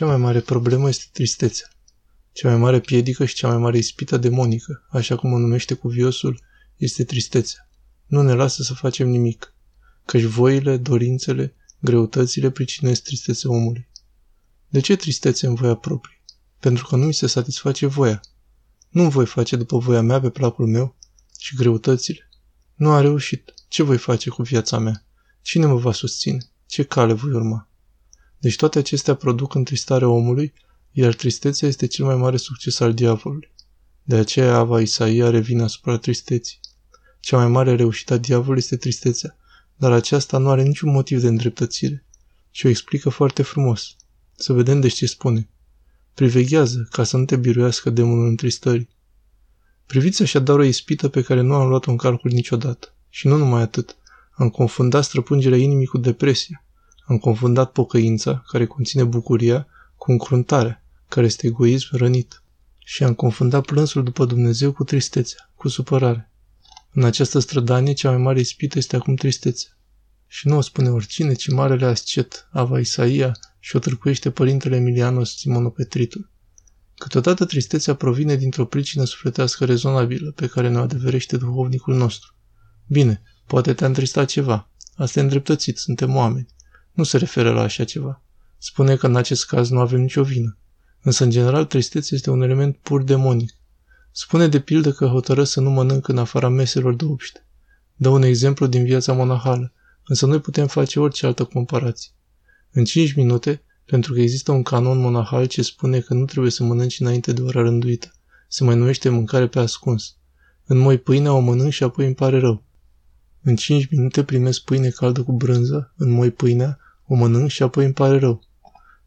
Cea mai mare problemă este tristețea. Cea mai mare piedică și cea mai mare ispită demonică, așa cum o numește cuviosul, este tristețea. Nu ne lasă să facem nimic, căci voile, dorințele, greutățile pricinesc tristețea omului. De ce tristețe în voia proprie? Pentru că nu mi se satisface voia. Nu voi face după voia mea pe placul meu și greutățile. Nu a reușit. Ce voi face cu viața mea? Cine mă va susține? Ce cale voi urma? Deci toate acestea produc întristarea omului, iar tristețea este cel mai mare succes al diavolului. De aceea Ava Isaia revine asupra tristeții. Cea mai mare reușită a diavolului este tristețea, dar aceasta nu are niciun motiv de îndreptățire. Și o explică foarte frumos. Să vedem de ce spune. Priveghează ca să nu te biruiască demonul întristării. Priviți așadar o ispită pe care nu am luat-o în calcul niciodată. Și nu numai atât. Am confundat străpungerea inimii cu depresia. Am confundat pocăința, care conține bucuria, cu încruntarea, care este egoism rănit. Și am confundat plânsul după Dumnezeu cu tristețea, cu supărare. În această strădanie, cea mai mare ispită este acum tristețea. Și nu o spune oricine, ci marele ascet, Ava Isaia, și o târcuiește părintele Emilianos Simonopetritul. Câteodată tristețea provine dintr-o pricină sufletească rezonabilă pe care ne adeverește duhovnicul nostru. Bine, poate te-a întristat ceva. Asta e îndreptățit, suntem oameni. Nu se referă la așa ceva. Spune că în acest caz nu avem nicio vină. Însă, în general, tristețea este un element pur demonic. Spune de pildă că hotără să nu mănânc în afara meselor de obște. Dă un exemplu din viața monahală, însă noi putem face orice altă comparație. În 5 minute, pentru că există un canon monahal ce spune că nu trebuie să mănânci înainte de ora rânduită. Se mai numește mâncare pe ascuns. În moi pâinea o mănânc și apoi îmi pare rău. În 5 minute primesc pâine caldă cu brânză, în moi pâinea, o mănânc și apoi îmi pare rău.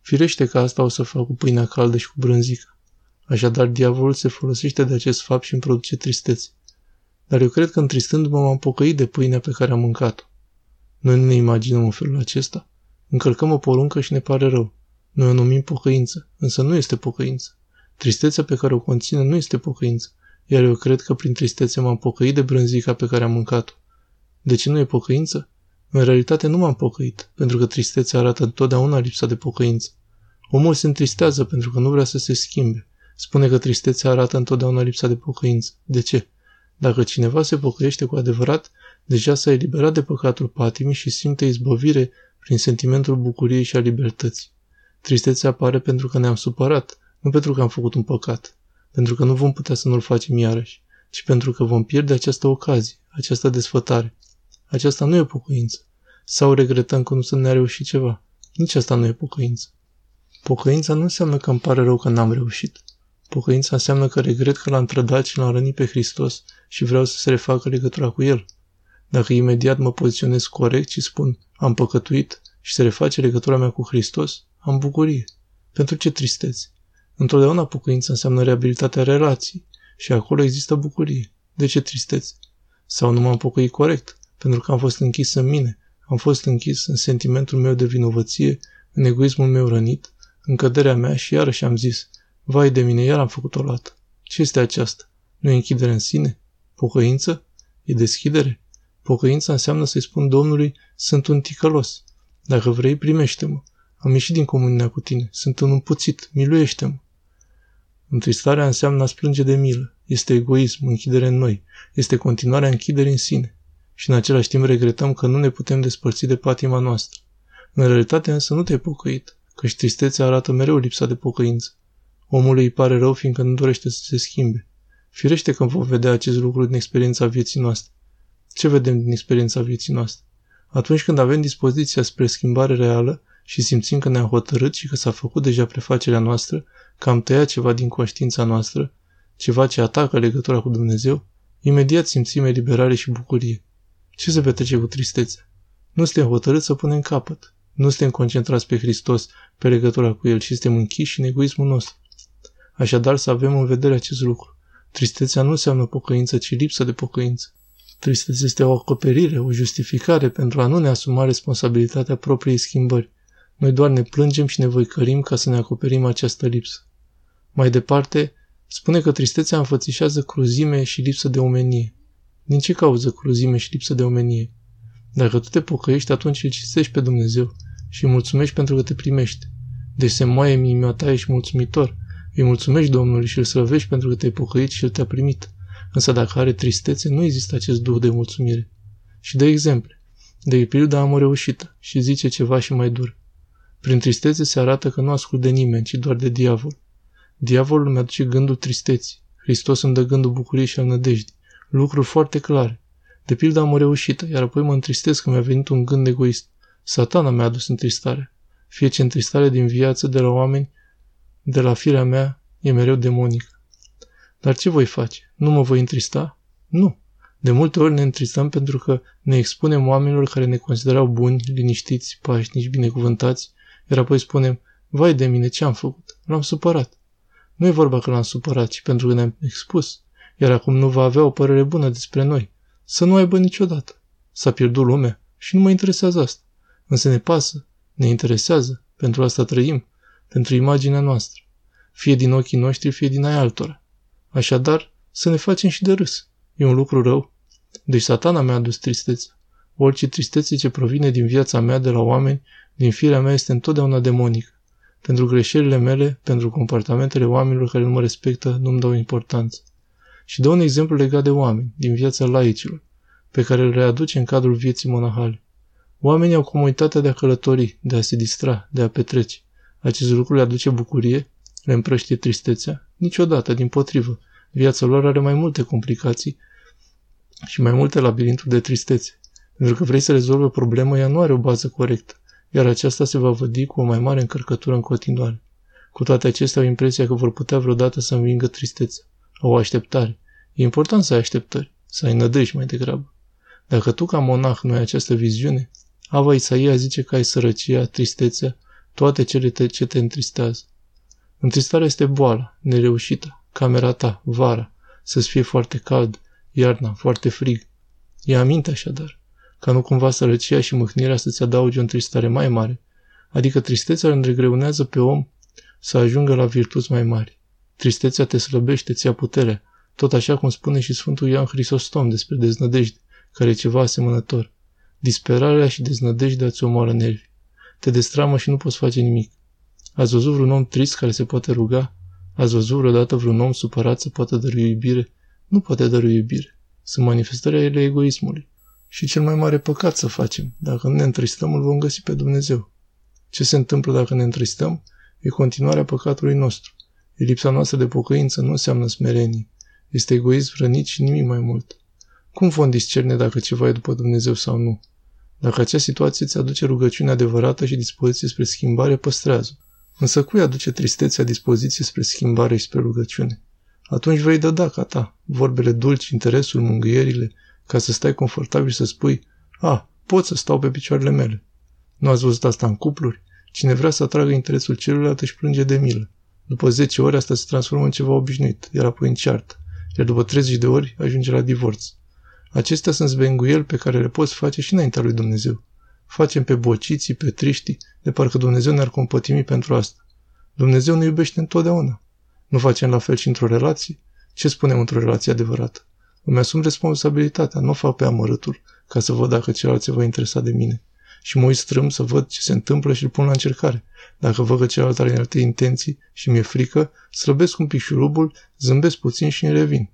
Firește că asta o să fac cu pâinea caldă și cu brânzică. Așadar, diavolul se folosește de acest fapt și îmi produce tristețe. Dar eu cred că întristându-mă m-am pocăit de pâinea pe care am mâncat-o. Noi nu ne imaginăm în felul acesta. Încălcăm o poruncă și ne pare rău. Noi o numim pocăință, însă nu este pocăință. Tristețea pe care o conține nu este pocăință, iar eu cred că prin tristețe m-am pocăit de brânzica pe care am mâncat-o. De ce nu e pocăință? În realitate nu m-am pocăit, pentru că tristețea arată întotdeauna lipsa de pocăință. Omul se întristează pentru că nu vrea să se schimbe. Spune că tristețea arată întotdeauna lipsa de pocăință. De ce? Dacă cineva se pocăiește cu adevărat, deja s-a eliberat de păcatul patimii și simte izbăvire prin sentimentul bucuriei și a libertății. Tristețea apare pentru că ne-am supărat, nu pentru că am făcut un păcat, pentru că nu vom putea să nu-l facem iarăși, ci pentru că vom pierde această ocazie, această desfătare. Aceasta nu e pocăință. Sau regretăm că nu să ne-a reușit ceva. Nici asta nu e pocăință. Pocăința nu înseamnă că îmi pare rău că n-am reușit. Pocăința înseamnă că regret că l-am trădat și l-am rănit pe Hristos și vreau să se refacă legătura cu El. Dacă imediat mă poziționez corect și spun am păcătuit și se reface legătura mea cu Hristos, am bucurie. Pentru ce tristețe? Întotdeauna pocăința înseamnă reabilitatea relației și acolo există bucurie. De ce tristețe? Sau nu m-am pocăit corect, pentru că am fost închis în mine, am fost închis în sentimentul meu de vinovăție, în egoismul meu rănit, în căderea mea și iarăși am zis, vai de mine, iar am făcut o lată. Ce este aceasta? Nu e închidere în sine? Pocăință? E deschidere? Pocăința înseamnă să-i spun Domnului, sunt un ticălos. Dacă vrei, primește-mă. Am ieșit din comunia cu tine. Sunt un împuțit. Miluiește-mă. Întristarea înseamnă a splânge de milă. Este egoism, închidere în noi. Este continuarea închiderii în sine. Și în același timp regretăm că nu ne putem despărți de patima noastră. În realitate însă nu te-ai pocăit, căci tristețea arată mereu lipsa de pocăință. Omul îi pare rău fiindcă nu dorește să se schimbe. Firește că vom vedea acest lucru din experiența vieții noastre. Ce vedem din experiența vieții noastre? Atunci când avem dispoziția spre schimbare reală și simțim că ne-am hotărât și că s-a făcut deja prefacerea noastră, că am tăiat ceva din conștiința noastră, ceva ce atacă legătura cu Dumnezeu, imediat simțim eliberare și bucurie. Ce se petrece cu tristețea? Nu suntem hotărâți să punem capăt. Nu suntem concentrați pe Hristos, pe legătura cu El, ci suntem închiși în egoismul nostru. Așadar să avem în vedere acest lucru. Tristețea nu înseamnă pocăință, ci lipsă de pocăință. Tristețea este o acoperire, o justificare pentru a nu ne asuma responsabilitatea propriei schimbări. Noi doar ne plângem și ne voicărim ca să ne acoperim această lipsă. Mai departe, spune că tristețea înfățișează cruzime și lipsă de omenie. Din ce cauză cruzime și lipsă de omenie? Dacă tu te pocăiești, atunci îl citești pe Dumnezeu și îi mulțumești pentru că te primește. Deci se moaie în inima ta, ești mulțumitor. Îi mulțumești Domnului și îl slăvești pentru că te-ai pocăit și el te-a primit. Însă dacă are tristețe, nu există acest duh de mulțumire. Și de exemple. De pildă am o reușită și zice ceva și mai dur. Prin tristețe se arată că nu ascult de nimeni, ci doar de diavol. Diavolul mi-aduce gândul tristeții. Hristos îmi dă gândul bucuriei și al nădejdii. Lucruri foarte clare. De pildă am o reușită, iar apoi mă întristez că mi-a venit un gând egoist. Satana mi-a adus întristare. Fie ce întristare din viață de la oameni, de la firea mea, e mereu demonică. Dar ce voi face? Nu mă voi întrista? Nu. De multe ori ne întristăm pentru că ne expunem oamenilor care ne considerau buni, liniștiți, pașnici, binecuvântați, iar apoi spunem, vai de mine, ce am făcut? L-am supărat. Nu e vorba că l-am supărat, ci pentru că ne-am expus, iar acum nu va avea o părere bună despre noi. Să nu aibă niciodată. S-a pierdut lumea și nu mă interesează asta. Însă ne pasă, ne interesează, pentru asta trăim, pentru imaginea noastră. Fie din ochii noștri, fie din ai altora. Așadar, să ne facem și de râs. E un lucru rău. Deci satana mi-a adus tristețe. Orice tristețe ce provine din viața mea de la oameni, din firea mea este întotdeauna demonică. Pentru greșelile mele, pentru comportamentele oamenilor care nu mă respectă, nu-mi dau importanță. Și dă un exemplu legat de oameni, din viața laicilor, pe care îl readuce în cadrul vieții monahale. Oamenii au comunitatea de a călători, de a se distra, de a petrece. Acest lucru le aduce bucurie, le împrăștie tristețea? Niciodată, din potrivă. Viața lor are mai multe complicații și mai multe labirinturi de tristețe. Pentru că vrei să rezolvi o problemă, ea nu are o bază corectă, iar aceasta se va vădi cu o mai mare încărcătură în continuare. Cu toate acestea au impresia că vor putea vreodată să învingă tristețea. Au o așteptare. E important să ai așteptări, să ai nădejde mai degrabă. Dacă tu ca monah nu ai această viziune, Ava Isaia zice că ai sărăcia, tristețea, toate cele te, ce te întristează. Întristarea este boala, nereușită, camera ta, vara, să-ți fie foarte cald, iarna, foarte frig. Ia aminte așadar, ca nu cumva sărăcia și mâhnirea să-ți adauge o întristare mai mare, adică tristețea îl îndregreunează pe om să ajungă la virtuți mai mari. Tristețea te slăbește, ți-a puterea, tot așa cum spune și Sfântul Ioan Hristostom despre deznădejde, care e ceva asemănător. Disperarea și deznădejdea ți omoară nervi. Te destramă și nu poți face nimic. Ați văzut vreun om trist care se poate ruga? Ați văzut vreodată vreun om supărat să poată dărui iubire? Nu poate dărui iubire. Sunt manifestări ale egoismului. Și cel mai mare păcat să facem. Dacă nu ne întristăm, îl vom găsi pe Dumnezeu. Ce se întâmplă dacă ne întristăm? E continuarea păcatului nostru. E lipsa noastră de pocăință nu înseamnă smerenie. Este egoism rănit și nimic mai mult. Cum vom discerne dacă ceva e după Dumnezeu sau nu? Dacă acea situație ți aduce rugăciune adevărată și dispoziție spre schimbare, păstrează. Însă cui aduce tristețea dispoziție spre schimbare și spre rugăciune? Atunci vei da ca ta, vorbele dulci, interesul, mângâierile, ca să stai confortabil și să spui, a, pot să stau pe picioarele mele. Nu ați văzut asta în cupluri? Cine vrea să atragă interesul celuilalt își plânge de milă. După 10 ori asta se transformă în ceva obișnuit, iar apoi în ceartă. Iar după 30 de ori ajunge la divorț. Acestea sunt zbenguieli pe care le poți face și înaintea lui Dumnezeu. Facem pe bociții, pe triștii, de parcă Dumnezeu ne-ar compătimi pentru asta. Dumnezeu ne iubește întotdeauna. Nu facem la fel și într-o relație? Ce spunem într-o relație adevărată? Îmi asum responsabilitatea, nu o fac pe amărâtul, ca să văd dacă celălalt se va interesa de mine. Și mă uit strâm să văd ce se întâmplă și îl pun la încercare. Dacă văd că celălalt are alte intenții și mi-e frică, slăbesc un pic șurubul, zâmbesc puțin și îmi revin.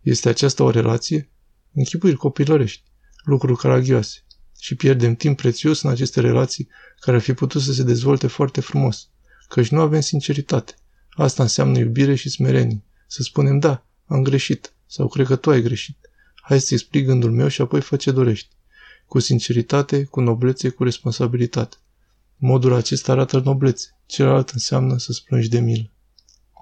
Este aceasta o relație? Închipuiri copilărești, lucruri caragioase și pierdem timp prețios în aceste relații care ar fi putut să se dezvolte foarte frumos, căci nu avem sinceritate. Asta înseamnă iubire și smerenie. Să spunem, da, am greșit, sau cred că tu ai greșit. Hai să-ți explic gândul meu și apoi fă ce dorești. Cu sinceritate, cu noblețe, cu responsabilitate. Modul acesta arată noblețe, celălalt înseamnă să-ți plângi de milă.